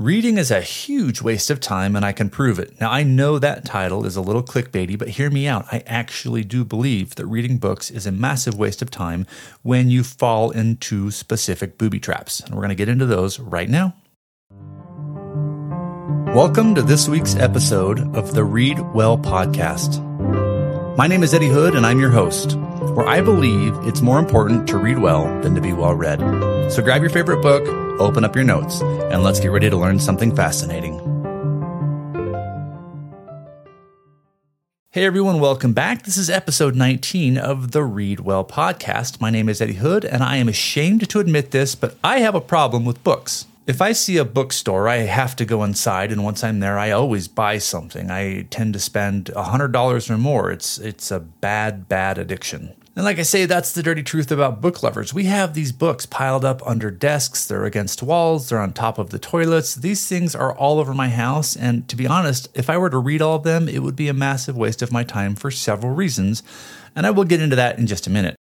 Reading is a huge waste of time, and I can prove it. Now, I know that title is a little clickbaity, but hear me out. I actually do believe that reading books is a massive waste of time when you fall into specific booby traps. And we're going to get into those right now. Welcome to this week's episode of the Read Well podcast. My name is Eddy Hood, and I'm your host, where I believe it's more important to read well than to be well read. So grab your favorite book open up your notes, and let's get ready to learn something fascinating. Hey everyone, welcome back. This is episode 19 of the Read Well podcast. My name is Eddy Hood, and I am ashamed to admit this, but I have a problem with books. If I see a bookstore, I have to go inside, and once I'm there, I always buy something. I tend to spend $100 or more. It's, it's a bad, bad addiction. And like I say, that's the dirty truth about book lovers. We have these books piled up under desks, they're against walls, they're on top of the toilets. These things are all over my house. And to be honest, if I were to read all of them, it would be a massive waste of my time for several reasons. And I will get into that in just a minute.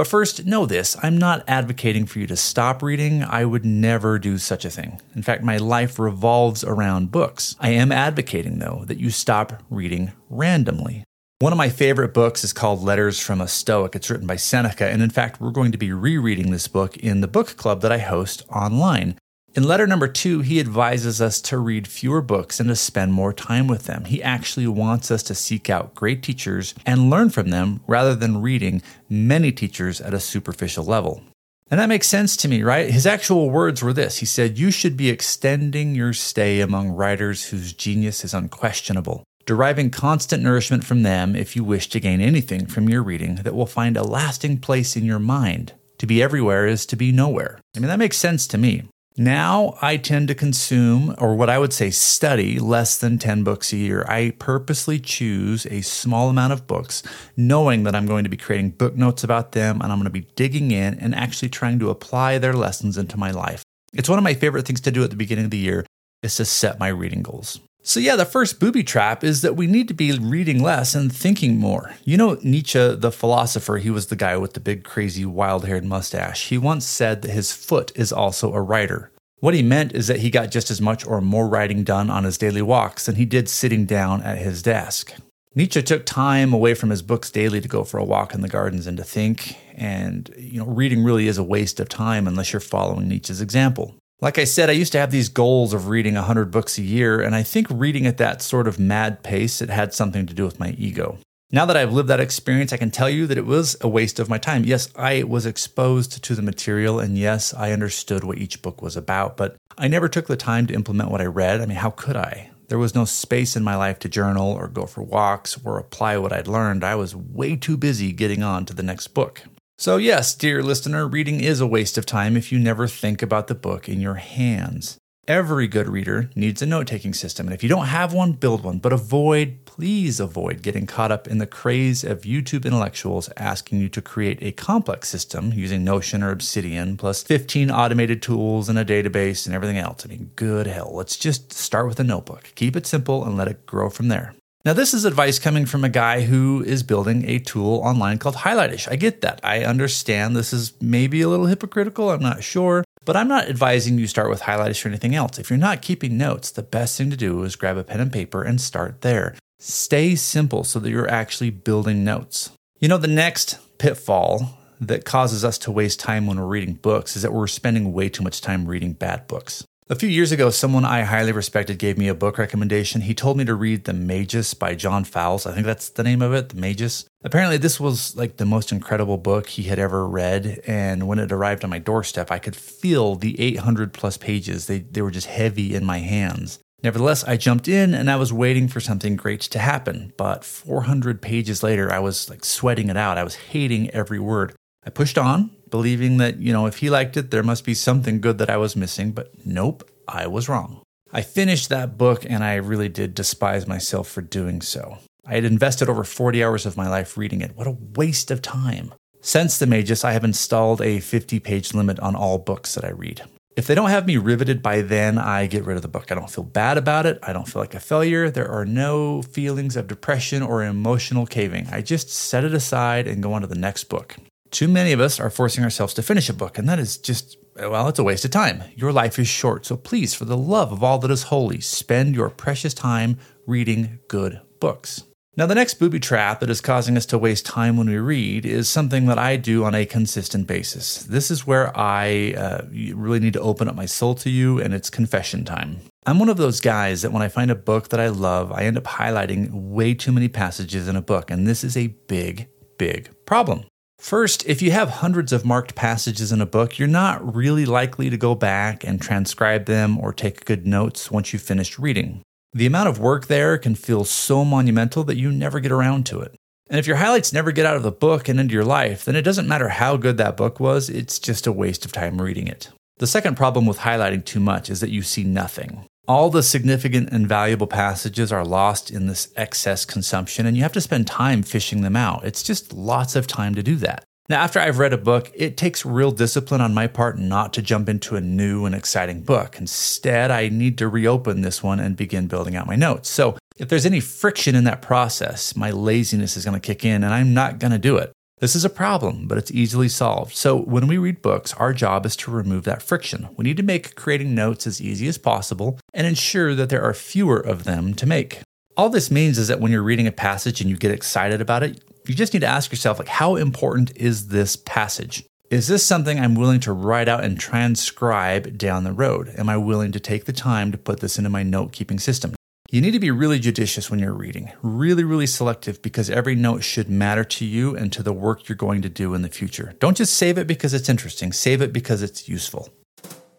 But first, know this I'm not advocating for you to stop reading. I would never do such a thing. In fact, my life revolves around books. I am advocating, though, that you stop reading randomly. One of my favorite books is called Letters from a Stoic. It's written by Seneca, and in fact, we're going to be rereading this book in the book club that I host online. In letter number two, he advises us to read fewer books and to spend more time with them. He actually wants us to seek out great teachers and learn from them rather than reading many teachers at a superficial level. And that makes sense to me, right? His actual words were this He said, You should be extending your stay among writers whose genius is unquestionable deriving constant nourishment from them if you wish to gain anything from your reading that will find a lasting place in your mind. To be everywhere is to be nowhere. I mean, that makes sense to me. Now I tend to consume, or what I would say, study less than 10 books a year. I purposely choose a small amount of books, knowing that I'm going to be creating book notes about them and I'm going to be digging in and actually trying to apply their lessons into my life. It's one of my favorite things to do at the beginning of the year is to set my reading goals. So, yeah, the first booby trap is that we need to be reading less and thinking more. You know, Nietzsche, the philosopher, he was the guy with the big, crazy, wild haired mustache. He once said that his foot is also a writer. What he meant is that he got just as much or more writing done on his daily walks than he did sitting down at his desk. Nietzsche took time away from his books daily to go for a walk in the gardens and to think, and you know, reading really is a waste of time unless you're following Nietzsche's example. Like I said, I used to have these goals of reading 100 books a year, and I think reading at that sort of mad pace, it had something to do with my ego. Now that I've lived that experience, I can tell you that it was a waste of my time. Yes, I was exposed to the material, and yes, I understood what each book was about, but I never took the time to implement what I read. I mean, how could I? There was no space in my life to journal or go for walks or apply what I'd learned. I was way too busy getting on to the next book. So, yes, dear listener, reading is a waste of time if you never think about the book in your hands. Every good reader needs a note taking system, and if you don't have one, build one. But avoid, please avoid getting caught up in the craze of YouTube intellectuals asking you to create a complex system using Notion or Obsidian, plus 15 automated tools and a database and everything else. I mean, good hell. Let's just start with a notebook. Keep it simple and let it grow from there. Now, this is advice coming from a guy who is building a tool online called Highlightish. I get that. I understand this is maybe a little hypocritical. I'm not sure. But I'm not advising you start with Highlightish or anything else. If you're not keeping notes, the best thing to do is grab a pen and paper and start there. Stay simple so that you're actually building notes. You know, the next pitfall that causes us to waste time when we're reading books is that we're spending way too much time reading bad books. A few years ago, someone I highly respected gave me a book recommendation. He told me to read The Magus by John Fowles. I think that's the name of it, The Magus. Apparently, this was like the most incredible book he had ever read. And when it arrived on my doorstep, I could feel the 800 plus pages. They, they were just heavy in my hands. Nevertheless, I jumped in and I was waiting for something great to happen. But 400 pages later, I was like sweating it out. I was hating every word. I pushed on, believing that, you know, if he liked it, there must be something good that I was missing, but nope, I was wrong. I finished that book and I really did despise myself for doing so. I had invested over 40 hours of my life reading it. What a waste of time. Since the Magus, I have installed a 50 page limit on all books that I read. If they don't have me riveted by then, I get rid of the book. I don't feel bad about it. I don't feel like a failure. There are no feelings of depression or emotional caving. I just set it aside and go on to the next book. Too many of us are forcing ourselves to finish a book, and that is just well, it's a waste of time. Your life is short, so please, for the love of all that is holy, spend your precious time reading good books. Now, the next booby trap that is causing us to waste time when we read is something that I do on a consistent basis. This is where I uh, really need to open up my soul to you, and it's confession time. I'm one of those guys that when I find a book that I love, I end up highlighting way too many passages in a book, and this is a big, big problem. First, if you have hundreds of marked passages in a book, you're not really likely to go back and transcribe them or take good notes once you've finished reading. The amount of work there can feel so monumental that you never get around to it. And if your highlights never get out of the book and into your life, then it doesn't matter how good that book was, it's just a waste of time reading it. The second problem with highlighting too much is that you see nothing. All the significant and valuable passages are lost in this excess consumption, and you have to spend time fishing them out. It's just lots of time to do that. Now, after I've read a book, it takes real discipline on my part not to jump into a new and exciting book. Instead, I need to reopen this one and begin building out my notes. So, if there's any friction in that process, my laziness is going to kick in and I'm not going to do it. This is a problem, but it's easily solved. So, when we read books, our job is to remove that friction. We need to make creating notes as easy as possible and ensure that there are fewer of them to make. All this means is that when you're reading a passage and you get excited about it, you just need to ask yourself like how important is this passage? Is this something I'm willing to write out and transcribe down the road? Am I willing to take the time to put this into my note keeping system? You need to be really judicious when you're reading, really, really selective because every note should matter to you and to the work you're going to do in the future. Don't just save it because it's interesting, save it because it's useful.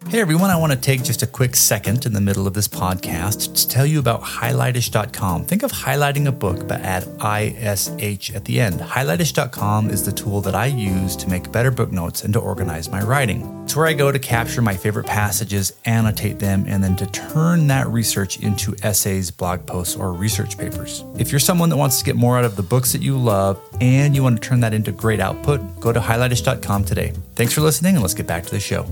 Hey everyone, I want to take just a quick second in the middle of this podcast to tell you about highlightish.com. Think of highlighting a book but add ISH at the end. Highlightish.com is the tool that I use to make better book notes and to organize my writing. It's where I go to capture my favorite passages, annotate them, and then to turn that research into essays, blog posts, or research papers. If you're someone that wants to get more out of the books that you love and you want to turn that into great output, go to highlightish.com today. Thanks for listening and let's get back to the show.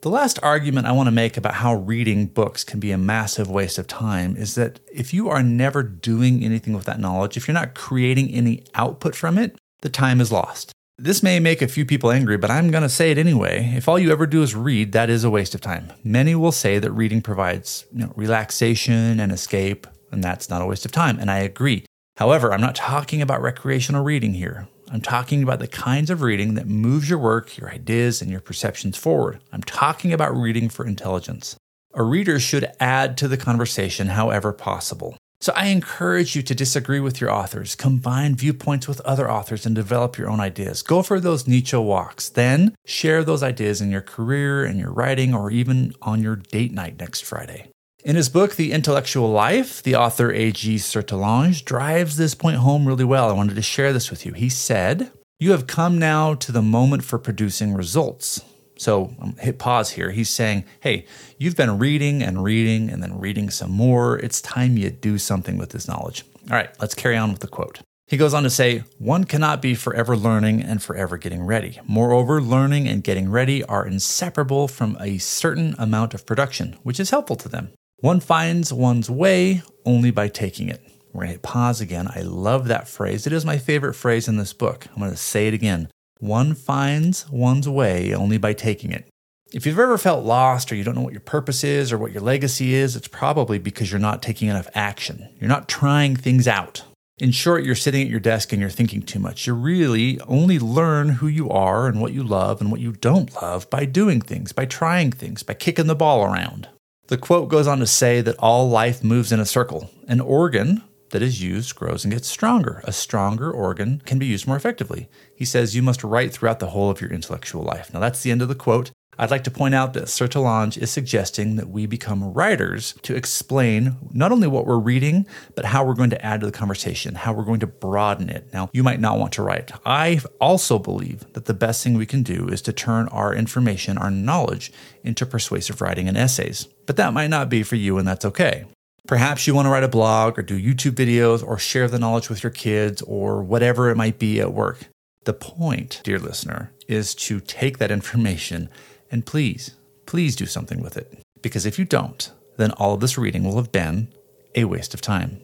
The last argument I want to make about how reading books can be a massive waste of time is that if you are never doing anything with that knowledge, if you're not creating any output from it, the time is lost. This may make a few people angry, but I'm going to say it anyway. If all you ever do is read, that is a waste of time. Many will say that reading provides you know, relaxation and escape, and that's not a waste of time, and I agree. However, I'm not talking about recreational reading here. I'm talking about the kinds of reading that moves your work, your ideas, and your perceptions forward. I'm talking about reading for intelligence. A reader should add to the conversation however possible. So I encourage you to disagree with your authors, combine viewpoints with other authors, and develop your own ideas. Go for those Nietzsche walks. Then share those ideas in your career, in your writing, or even on your date night next Friday. In his book, The Intellectual Life, the author A.G. Sertillanges drives this point home really well. I wanted to share this with you. He said, You have come now to the moment for producing results. So um, hit pause here. He's saying, Hey, you've been reading and reading and then reading some more. It's time you do something with this knowledge. All right, let's carry on with the quote. He goes on to say, One cannot be forever learning and forever getting ready. Moreover, learning and getting ready are inseparable from a certain amount of production, which is helpful to them. One finds one's way only by taking it. We're going to hit pause again. I love that phrase. It is my favorite phrase in this book. I'm going to say it again. One finds one's way only by taking it. If you've ever felt lost or you don't know what your purpose is or what your legacy is, it's probably because you're not taking enough action. You're not trying things out. In short, you're sitting at your desk and you're thinking too much. You really only learn who you are and what you love and what you don't love by doing things, by trying things, by kicking the ball around. The quote goes on to say that all life moves in a circle. An organ that is used grows and gets stronger. A stronger organ can be used more effectively. He says you must write throughout the whole of your intellectual life. Now, that's the end of the quote. I'd like to point out that Sertillanges is suggesting that we become writers to explain not only what we're reading, but how we're going to add to the conversation, how we're going to broaden it. Now, you might not want to write. I also believe that the best thing we can do is to turn our information, our knowledge, into persuasive writing and essays. But that might not be for you, and that's okay. Perhaps you want to write a blog or do YouTube videos or share the knowledge with your kids or whatever it might be at work. The point, dear listener, is to take that information and please, please do something with it. Because if you don't, then all of this reading will have been a waste of time.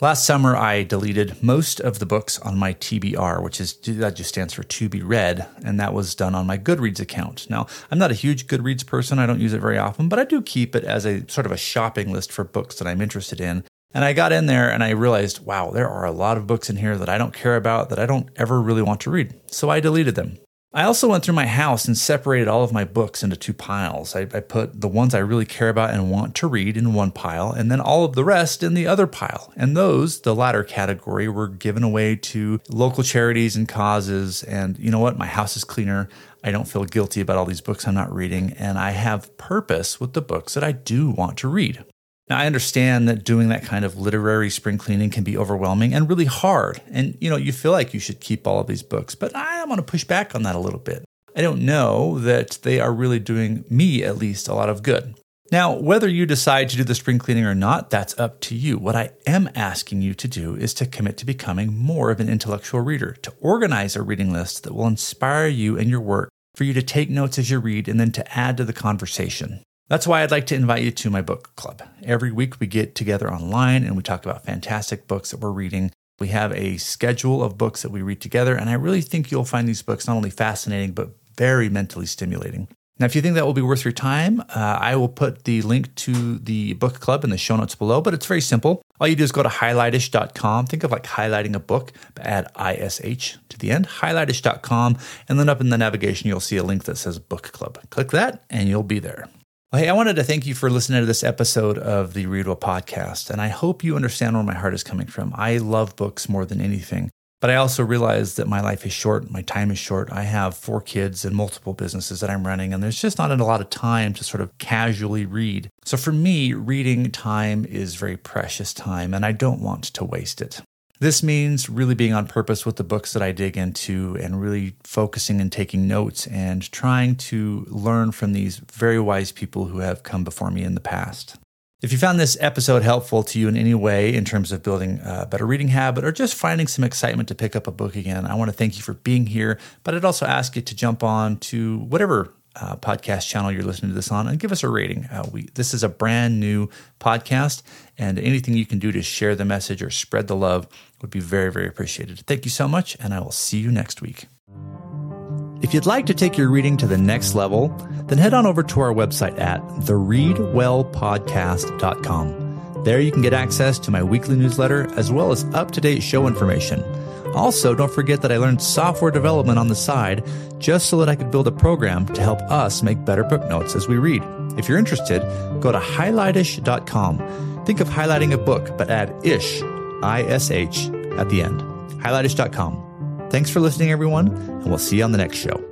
Last summer, I deleted most of the books on my TBR, which is that just stands for to be read, and that was done on my Goodreads account. Now, I'm not a huge Goodreads person; I don't use it very often, but I do keep it as a sort of a shopping list for books that I'm interested in. And I got in there and I realized, wow, there are a lot of books in here that I don't care about, that I don't ever really want to read. So I deleted them. I also went through my house and separated all of my books into two piles. I, I, put the ones I really care about and want to read in one pile, and then all of the rest in the other pile. And those, the latter category, were given away to local charities and causes. And you know what? My house is cleaner. I don't feel guilty about all these books I'm not reading, and I have purpose with the books that I do want to read. Now, I understand that doing that kind of literary spring cleaning can be overwhelming and really hard. And, you know, you feel like you should keep all of these books, but I want to push back on that a little bit. I don't know that they are really doing me, at least, a lot of good. Now, whether you decide to do the spring cleaning or not, that's up to you. What I am asking you to do is to commit to becoming more of an intellectual reader, to organize a reading list that will inspire you and your work, for you to take notes as you read, and then to add to the conversation. That's why I'd like to invite you to my book club. Every week we get together online and we talk about fantastic books that we're reading. We have a schedule of books that we read together, and I really think you'll find these books not only fascinating, but very mentally stimulating. Now, if you think that will be worth your time, uh, I will put the link to the book club in the show notes below, but it's very simple. All you do is go to highlightish.com. Think of like highlighting a book, but add ISH to the end, highlightish.com. And then up in the navigation, you'll see a link that says book club. Click that, and you'll be there. Well, hey, I wanted to thank you for listening to this episode of the Read Well podcast, and I hope you understand where my heart is coming from. I love books more than anything, but I also realize that my life is short, my time is short. I have four kids and multiple businesses that I'm running, and there's just not a lot of time to sort of casually read. So for me, reading time is very precious time, and I don't want to waste it. This means really being on purpose with the books that I dig into and really focusing and taking notes and trying to learn from these very wise people who have come before me in the past. If you found this episode helpful to you in any way in terms of building a better reading habit or just finding some excitement to pick up a book again, I want to thank you for being here. But I'd also ask you to jump on to whatever uh, podcast channel you're listening to this on and give us a rating. Uh, we this is a brand new podcast, and anything you can do to share the message or spread the love would be very very appreciated. Thank you so much, and I will see you next week. If you'd like to take your reading to the next level, then head on over to our website at thereadwellpodcast.com. There you can get access to my weekly newsletter as well as up to date show information. Also, don't forget that I learned software development on the side just so that I could build a program to help us make better book notes as we read. If you're interested, go to highlightish.com. Think of highlighting a book, but add ish, I S H, at the end. Highlightish.com. Thanks for listening, everyone, and we'll see you on the next show.